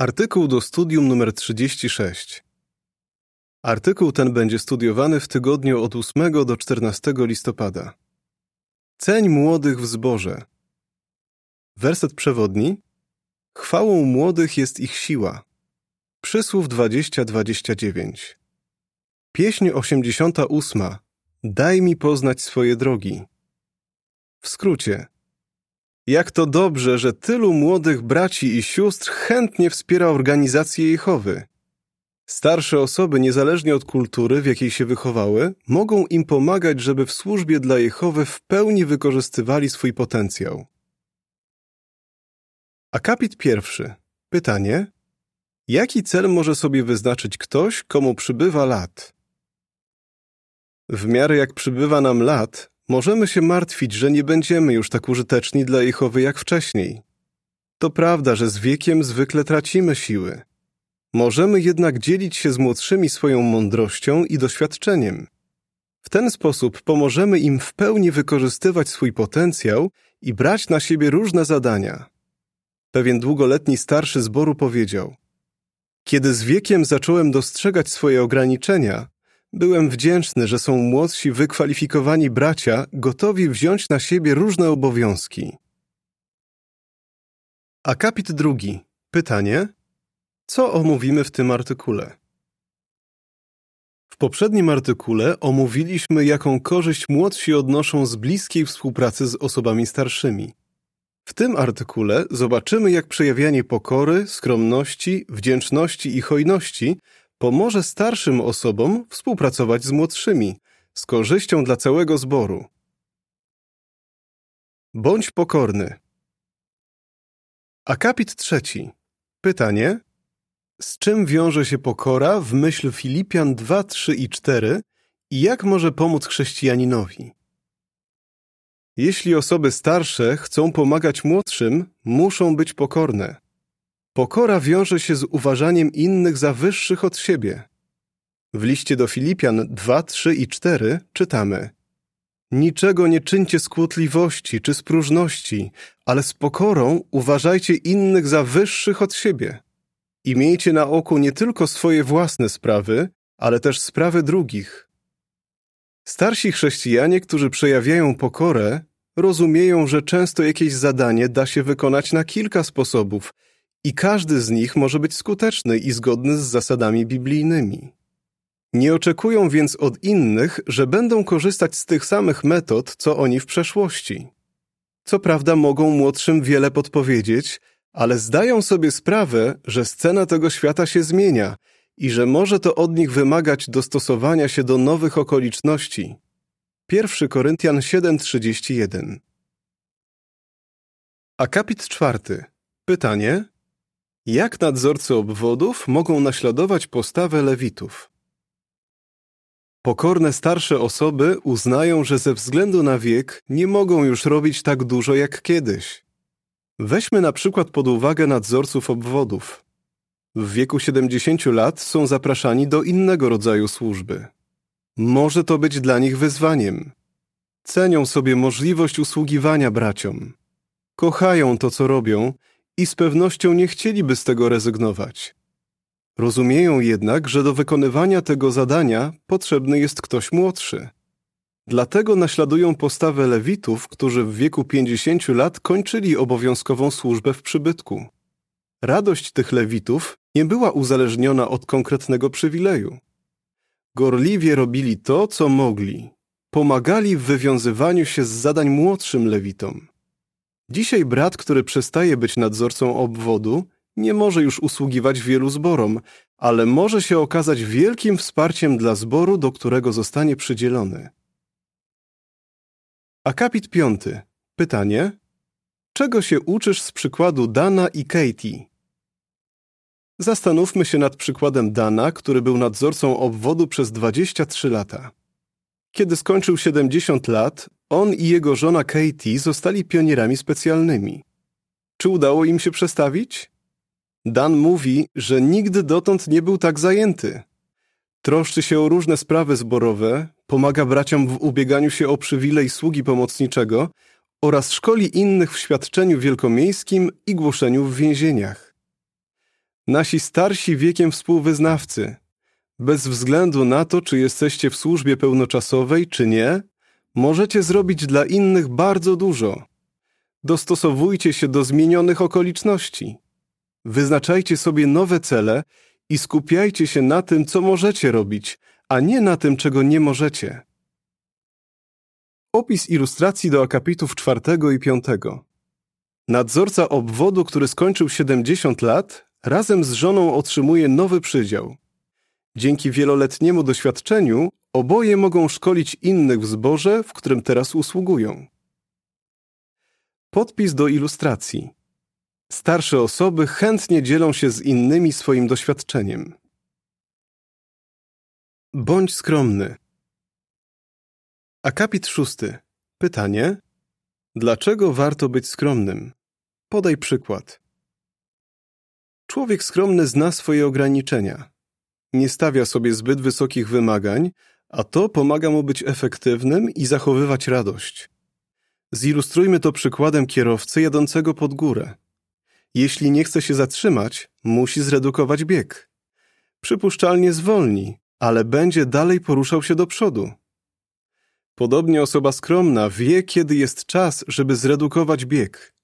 Artykuł do studium numer 36. Artykuł ten będzie studiowany w tygodniu od 8 do 14 listopada. Ceń młodych w zborze. Werset przewodni. Chwałą młodych jest ich siła. Przysłów 20-29. Pieśń 88. Daj mi poznać swoje drogi. W skrócie. Jak to dobrze, że tylu młodych braci i sióstr chętnie wspiera organizację Jehowy. Starsze osoby, niezależnie od kultury, w jakiej się wychowały, mogą im pomagać, żeby w służbie dla Jehowy w pełni wykorzystywali swój potencjał. Akapit pierwszy. Pytanie. Jaki cel może sobie wyznaczyć ktoś, komu przybywa lat? W miarę jak przybywa nam lat, możemy się martwić, że nie będziemy już tak użyteczni dla Jehowy jak wcześniej. To prawda, że z wiekiem zwykle tracimy siły. Możemy jednak dzielić się z młodszymi swoją mądrością i doświadczeniem. W ten sposób pomożemy im w pełni wykorzystywać swój potencjał i brać na siebie różne zadania. Pewien długoletni starszy zboru powiedział: Kiedy z wiekiem zacząłem dostrzegać swoje ograniczenia, byłem wdzięczny, że są młodsi, wykwalifikowani bracia, gotowi wziąć na siebie różne obowiązki. Akapit drugi. Pytanie: co omówimy w tym artykule? W poprzednim artykule omówiliśmy, jaką korzyść młodsi odnoszą z bliskiej współpracy z osobami starszymi. W tym artykule zobaczymy, jak przejawianie pokory, skromności, wdzięczności i hojności pomoże starszym osobom współpracować z młodszymi, z korzyścią dla całego zboru. Bądź pokorny. Akapit trzeci. Pytanie: z czym wiąże się pokora w myśl Filipian 2, 3 i 4 i jak może pomóc chrześcijaninowi? Jeśli osoby starsze chcą pomagać młodszym, muszą być pokorne. Pokora wiąże się z uważaniem innych za wyższych od siebie. W liście do Filipian 2, 3 i 4 czytamy Niczego nie czyńcie z kłótliwości czy z próżności, ale z pokorą uważajcie innych za wyższych od siebie i miejcie na oku nie tylko swoje własne sprawy, ale też sprawy drugich. Starsi chrześcijanie, którzy przejawiają pokorę, rozumieją, że często jakieś zadanie da się wykonać na kilka sposobów i każdy z nich może być skuteczny i zgodny z zasadami biblijnymi. Nie oczekują więc od innych, że będą korzystać z tych samych metod, co oni w przeszłości. Co prawda mogą młodszym wiele podpowiedzieć, ale zdają sobie sprawę, że scena tego świata się zmienia i że może to od nich wymagać dostosowania się do nowych okoliczności. 1 Koryntian 7:31 Akapit czwarty. Pytanie: Jak nadzorcy obwodów mogą naśladować postawę lewitów? Pokorne starsze osoby uznają, że ze względu na wiek nie mogą już robić tak dużo jak kiedyś. Weźmy na przykład pod uwagę nadzorców obwodów. W wieku 70 lat są zapraszani do innego rodzaju służby. Może to być dla nich wyzwaniem. Cenią sobie możliwość usługiwania braciom. Kochają to, co robią i z pewnością nie chcieliby z tego rezygnować. Rozumieją jednak, że do wykonywania tego zadania potrzebny jest ktoś młodszy. Dlatego naśladują postawę lewitów, którzy w wieku 50 lat kończyli obowiązkową służbę w przybytku. Radość tych lewitów nie była uzależniona od konkretnego przywileju. Gorliwie robili to, co mogli. Pomagali w wywiązywaniu się z zadań młodszym lewitom. Dzisiaj brat, który przestaje być nadzorcą obwodu, nie może już usługiwać wielu zborom, ale może się okazać wielkim wsparciem dla zboru, do którego zostanie przydzielony. Akapit piąty. Pytanie. Czego się uczysz z przykładu Dana i Katie? Zastanówmy się nad przykładem Dana, który był nadzorcą obwodu przez 23 lata. Kiedy skończył 70 lat, on i jego żona Katie zostali pionierami specjalnymi. Czy udało im się przestawić? Dan mówi, że nigdy dotąd nie był tak zajęty. Troszczy się o różne sprawy zborowe, pomaga braciom w ubieganiu się o przywilej sługi pomocniczego oraz szkoli innych w świadczeniu wielkomiejskim i głoszeniu w więzieniach. Nasi starsi wiekiem współwyznawcy, bez względu na to, czy jesteście w służbie pełnoczasowej, czy nie, możecie zrobić dla innych bardzo dużo. Dostosowujcie się do zmienionych okoliczności. Wyznaczajcie sobie nowe cele i skupiajcie się na tym, co możecie robić, a nie na tym, czego nie możecie. Opis ilustracji do akapitów czwartego i piątego. Nadzorca obwodu, który skończył 70 lat, razem z żoną otrzymuje nowy przydział. Dzięki wieloletniemu doświadczeniu oboje mogą szkolić innych w zborze, w którym teraz usługują. Podpis do ilustracji. Starsze osoby chętnie dzielą się z innymi swoim doświadczeniem. Bądź skromny. Akapit szósty. Pytanie. Dlaczego warto być skromnym? Podaj przykład. Człowiek skromny zna swoje ograniczenia. Nie stawia sobie zbyt wysokich wymagań, a to pomaga mu być efektywnym i zachowywać radość. Zilustrujmy to przykładem kierowcy jadącego pod górę. Jeśli nie chce się zatrzymać, musi zredukować bieg. Przypuszczalnie zwolni, ale będzie dalej poruszał się do przodu. Podobnie osoba skromna wie, kiedy jest czas, żeby zredukować bieg.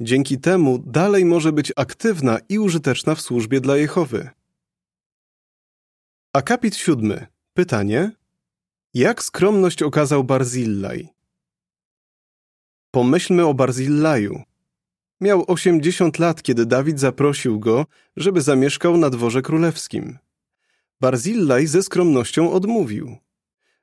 Dzięki temu dalej może być aktywna i użyteczna w służbie dla Jehowy. Akapit siódmy. Pytanie. Jak skromność okazał Barzillaj? Pomyślmy o Barzillaju. Miał 80 lat, kiedy Dawid zaprosił go, żeby zamieszkał na dworze królewskim. Barzillaj ze skromnością odmówił.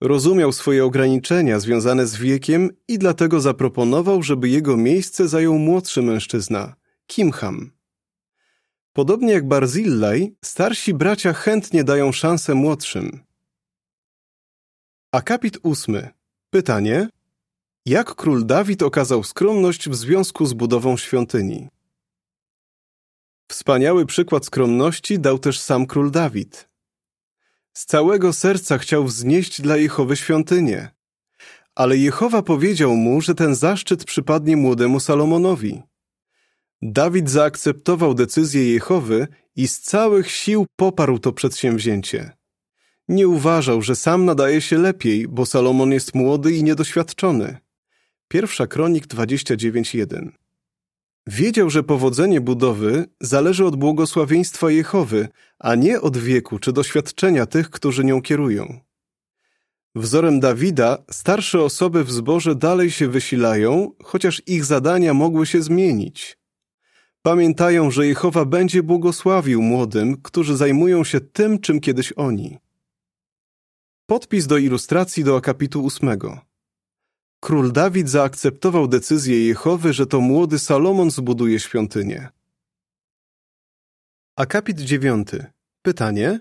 Rozumiał swoje ograniczenia związane z wiekiem i dlatego zaproponował, żeby jego miejsce zajął młodszy mężczyzna, Kimham. Podobnie jak Barzillaj, starsi bracia chętnie dają szansę młodszym. Akapit ósmy. Pytanie. Jak król Dawid okazał skromność w związku z budową świątyni? Wspaniały przykład skromności dał też sam król Dawid. Z całego serca chciał wznieść dla Jehowy świątynię. Ale Jehowa powiedział mu, że ten zaszczyt przypadnie młodemu Salomonowi. Dawid zaakceptował decyzję Jehowy i z całych sił poparł to przedsięwzięcie. Nie uważał, że sam nadaje się lepiej, bo Salomon jest młody i niedoświadczony. Pierwsza Kronik 29.1 Wiedział, że powodzenie budowy zależy od błogosławieństwa Jehowy, a nie od wieku czy doświadczenia tych, którzy nią kierują. Wzorem Dawida starsze osoby w zborze dalej się wysilają, chociaż ich zadania mogły się zmienić. Pamiętają, że Jehowa będzie błogosławił młodym, którzy zajmują się tym, czym kiedyś oni. Podpis do ilustracji do akapitu ósmego. Król Dawid zaakceptował decyzję Jehowy, że to młody Salomon zbuduje świątynię. Akapit dziewiąty. Pytanie.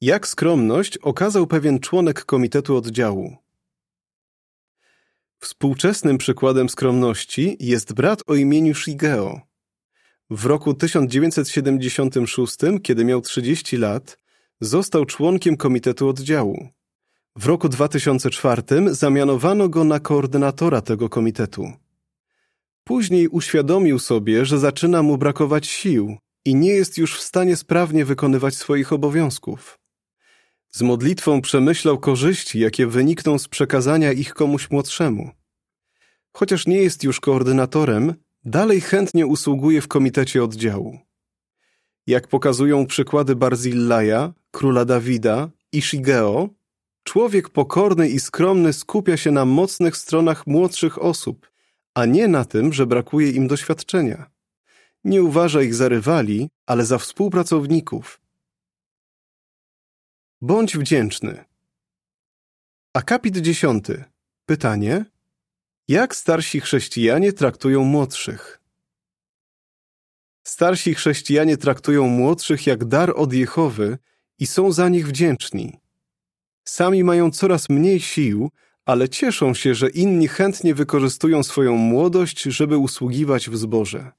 Jak skromność okazał pewien członek komitetu oddziału? Współczesnym przykładem skromności jest brat o imieniu Shigeo. W roku 1976, kiedy miał 30 lat, został członkiem komitetu oddziału. W roku 2004 zamianowano go na koordynatora tego komitetu. Później uświadomił sobie, że zaczyna mu brakować sił i nie jest już w stanie sprawnie wykonywać swoich obowiązków. Z modlitwą przemyślał korzyści, jakie wynikną z przekazania ich komuś młodszemu. Chociaż nie jest już koordynatorem, dalej chętnie usługuje w komitecie oddziału. Jak pokazują przykłady Barzillaja, króla Dawida i Shigeo, człowiek pokorny i skromny skupia się na mocnych stronach młodszych osób, a nie na tym, że brakuje im doświadczenia. Nie uważa ich za rywali, ale za współpracowników. Bądź wdzięczny. Akapit dziesiąty. Pytanie. Jak starsi chrześcijanie traktują młodszych? Starsi chrześcijanie traktują młodszych jak dar od Jehowy i są za nich wdzięczni. Sami mają coraz mniej sił, ale cieszą się, że inni chętnie wykorzystują swoją młodość, żeby usługiwać w zborze.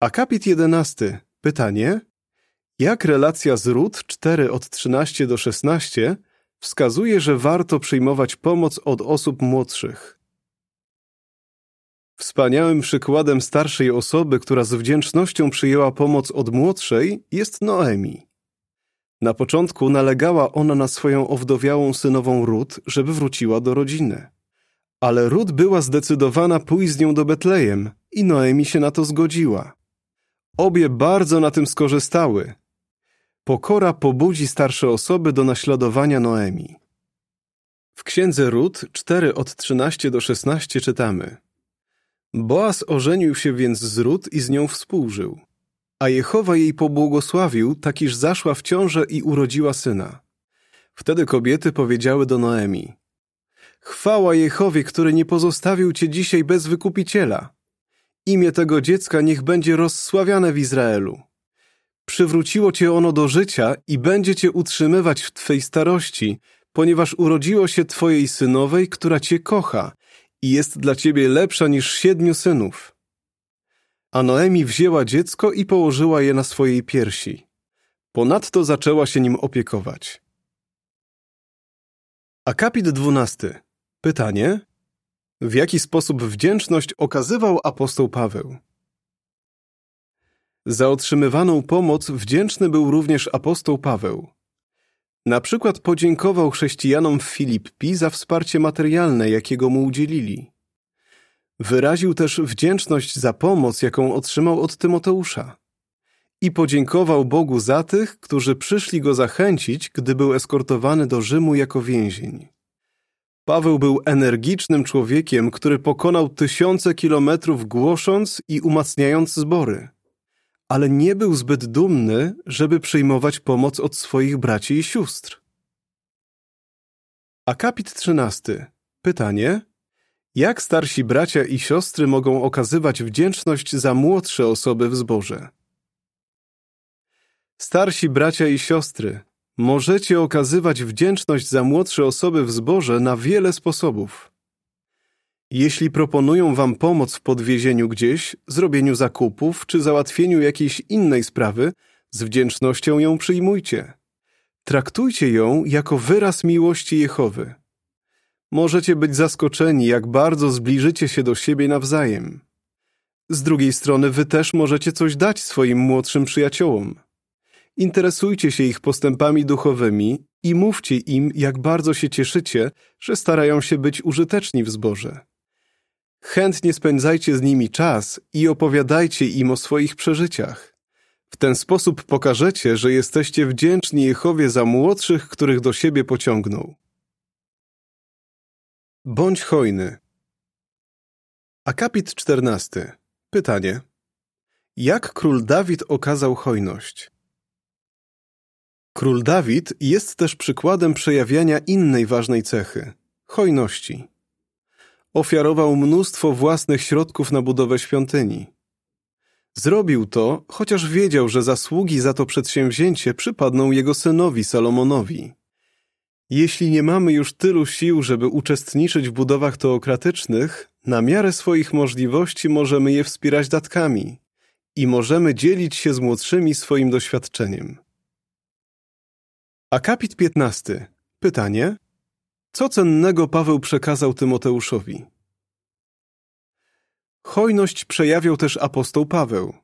Akapit 11. Pytanie. Jak relacja z Rut 4 od 13 do 16 wskazuje, że warto przyjmować pomoc od osób młodszych? Wspaniałym przykładem starszej osoby, która z wdzięcznością przyjęła pomoc od młodszej, jest Noemi. Na początku nalegała ona na swoją owdowiałą synową Rut, żeby wróciła do rodziny. Ale Rut była zdecydowana pójść z nią do Betlejem i Noemi się na to zgodziła. Obie bardzo na tym skorzystały. Pokora pobudzi starsze osoby do naśladowania Noemi. W księdze Rut 4 od 13 do 16 czytamy Boaz ożenił się więc z Rut i z nią współżył. A Jehowa jej pobłogosławił, tak iż zaszła w ciążę i urodziła syna. Wtedy kobiety powiedziały do Noemi Chwała Jehowie, który nie pozostawił cię dzisiaj bez wykupiciela. Imię tego dziecka niech będzie rozsławiane w Izraelu. Przywróciło cię ono do życia i będzie cię utrzymywać w twej starości, ponieważ urodziło się twojej synowej, która cię kocha i jest dla ciebie lepsza niż siedmiu synów. A Noemi wzięła dziecko i położyła je na swojej piersi. Ponadto zaczęła się nim opiekować. Akapit dwunasty. Pytanie. W jaki sposób wdzięczność okazywał apostoł Paweł? Za otrzymywaną pomoc wdzięczny był również apostoł Paweł. Na przykład podziękował chrześcijanom w Filippi za wsparcie materialne, jakiego mu udzielili. Wyraził też wdzięczność za pomoc, jaką otrzymał od Tymoteusza. I podziękował Bogu za tych, którzy przyszli go zachęcić, gdy był eskortowany do Rzymu jako więzień. Paweł był energicznym człowiekiem, który pokonał tysiące kilometrów głosząc i umacniając zbory ale nie był zbyt dumny, żeby przyjmować pomoc od swoich braci i sióstr. Akapit 13. Pytanie: Jak starsi bracia i siostry mogą okazywać wdzięczność za młodsze osoby w zborze? Starsi bracia i siostry, możecie okazywać wdzięczność za młodsze osoby w zborze na wiele sposobów. Jeśli proponują Wam pomoc w podwiezieniu gdzieś, zrobieniu zakupów czy załatwieniu jakiejś innej sprawy, z wdzięcznością ją przyjmujcie. Traktujcie ją jako wyraz miłości Jehowy. Możecie być zaskoczeni, jak bardzo zbliżycie się do siebie nawzajem. Z drugiej strony, Wy też możecie coś dać swoim młodszym przyjaciołom. Interesujcie się ich postępami duchowymi i mówcie im, jak bardzo się cieszycie, że starają się być użyteczni w zborze. Chętnie spędzajcie z nimi czas i opowiadajcie im o swoich przeżyciach. W ten sposób pokażecie, że jesteście wdzięczni Jehowie za młodszych, których do siebie pociągnął. Bądź hojny. Akapit 14. Pytanie. Jak król Dawid okazał hojność? Król Dawid jest też przykładem przejawiania innej ważnej cechy hojności ofiarował mnóstwo własnych środków na budowę świątyni. Zrobił to, chociaż wiedział, że zasługi za to przedsięwzięcie przypadną jego synowi Salomonowi. Jeśli nie mamy już tylu sił, żeby uczestniczyć w budowach teokratycznych, na miarę swoich możliwości możemy je wspierać datkami i możemy dzielić się z młodszymi swoim doświadczeniem. Akapit 15. Pytanie: co cennego Paweł przekazał Tymoteuszowi? Hojność przejawiał też apostoł Paweł.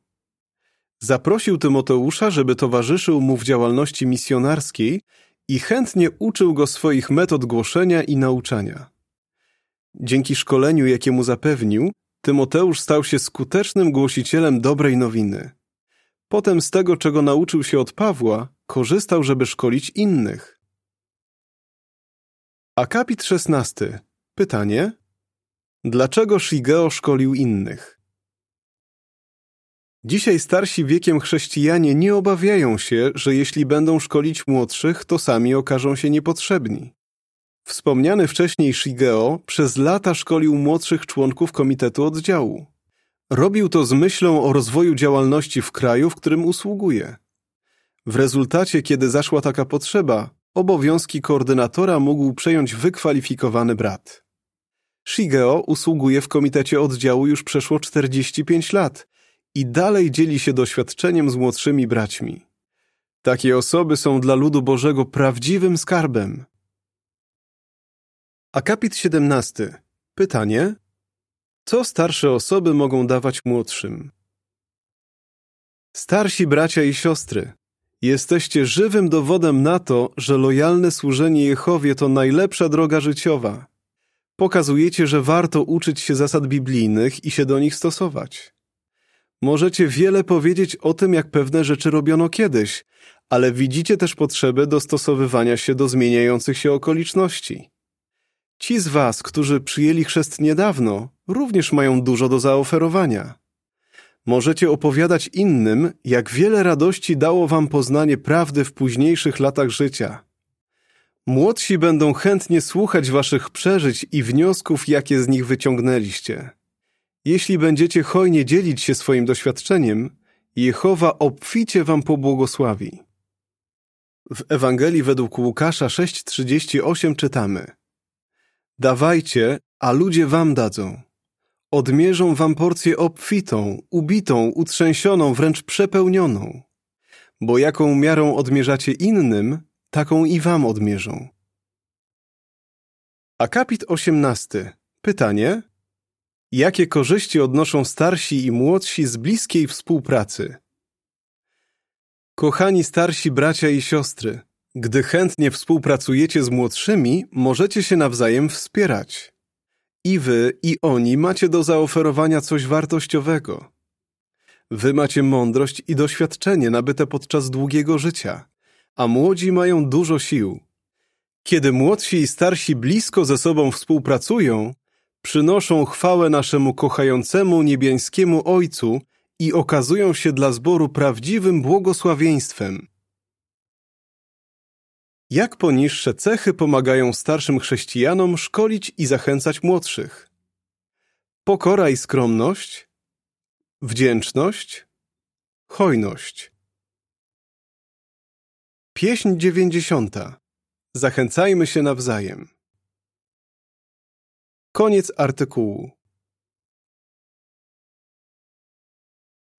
Zaprosił Tymoteusza, żeby towarzyszył mu w działalności misjonarskiej i chętnie uczył go swoich metod głoszenia i nauczania. Dzięki szkoleniu, jakie mu zapewnił, Tymoteusz stał się skutecznym głosicielem dobrej nowiny. Potem z tego, czego nauczył się od Pawła, korzystał, żeby szkolić innych. Akapit 16. Pytanie. Dlaczego Shigeo szkolił innych? Dzisiaj starsi wiekiem chrześcijanie nie obawiają się, że jeśli będą szkolić młodszych, to sami okażą się niepotrzebni. Wspomniany wcześniej Shigeo przez lata szkolił młodszych członków komitetu oddziału. Robił to z myślą o rozwoju działalności w kraju, w którym usługuje. W rezultacie, kiedy zaszła taka potrzeba, Obowiązki koordynatora mógł przejąć wykwalifikowany brat. Shigeo usługuje w komitecie oddziału już przeszło 45 lat i dalej dzieli się doświadczeniem z młodszymi braćmi. Takie osoby są dla ludu Bożego prawdziwym skarbem. Akapit 17. Pytanie: Co starsze osoby mogą dawać młodszym? Starsi bracia i siostry, jesteście żywym dowodem na to, że lojalne służenie Jehowie to najlepsza droga życiowa. Pokazujecie, że warto uczyć się zasad biblijnych i się do nich stosować. Możecie wiele powiedzieć o tym, jak pewne rzeczy robiono kiedyś, ale widzicie też potrzebę dostosowywania się do zmieniających się okoliczności. Ci z Was, którzy przyjęli chrzest niedawno, również mają dużo do zaoferowania. Możecie opowiadać innym, jak wiele radości dało Wam poznanie prawdy w późniejszych latach życia. Młodsi będą chętnie słuchać Waszych przeżyć i wniosków, jakie z nich wyciągnęliście. Jeśli będziecie hojnie dzielić się swoim doświadczeniem, Jehowa obficie Wam pobłogosławi. W Ewangelii według Łukasza 6:38 czytamy: Dawajcie, a ludzie wam dadzą. Odmierzą wam porcję obfitą, ubitą, utrzęsioną, wręcz przepełnioną. Bo jaką miarą odmierzacie innym, taką i wam odmierzą. Akapit 18. Pytanie: Jakie korzyści odnoszą starsi i młodsi z bliskiej współpracy? Kochani starsi bracia i siostry, gdy chętnie współpracujecie z młodszymi, możecie się nawzajem wspierać. I wy, i oni macie do zaoferowania coś wartościowego. Wy macie mądrość i doświadczenie nabyte podczas długiego życia, a młodzi mają dużo sił. Kiedy młodsi i starsi blisko ze sobą współpracują, przynoszą chwałę naszemu kochającemu niebiańskiemu Ojcu i okazują się dla zboru prawdziwym błogosławieństwem. Jak poniższe cechy pomagają starszym chrześcijanom szkolić i zachęcać młodszych? Pokora i skromność, wdzięczność, hojność. Pieśń dziewięćdziesiąta. Zachęcajmy się nawzajem. Koniec artykułu.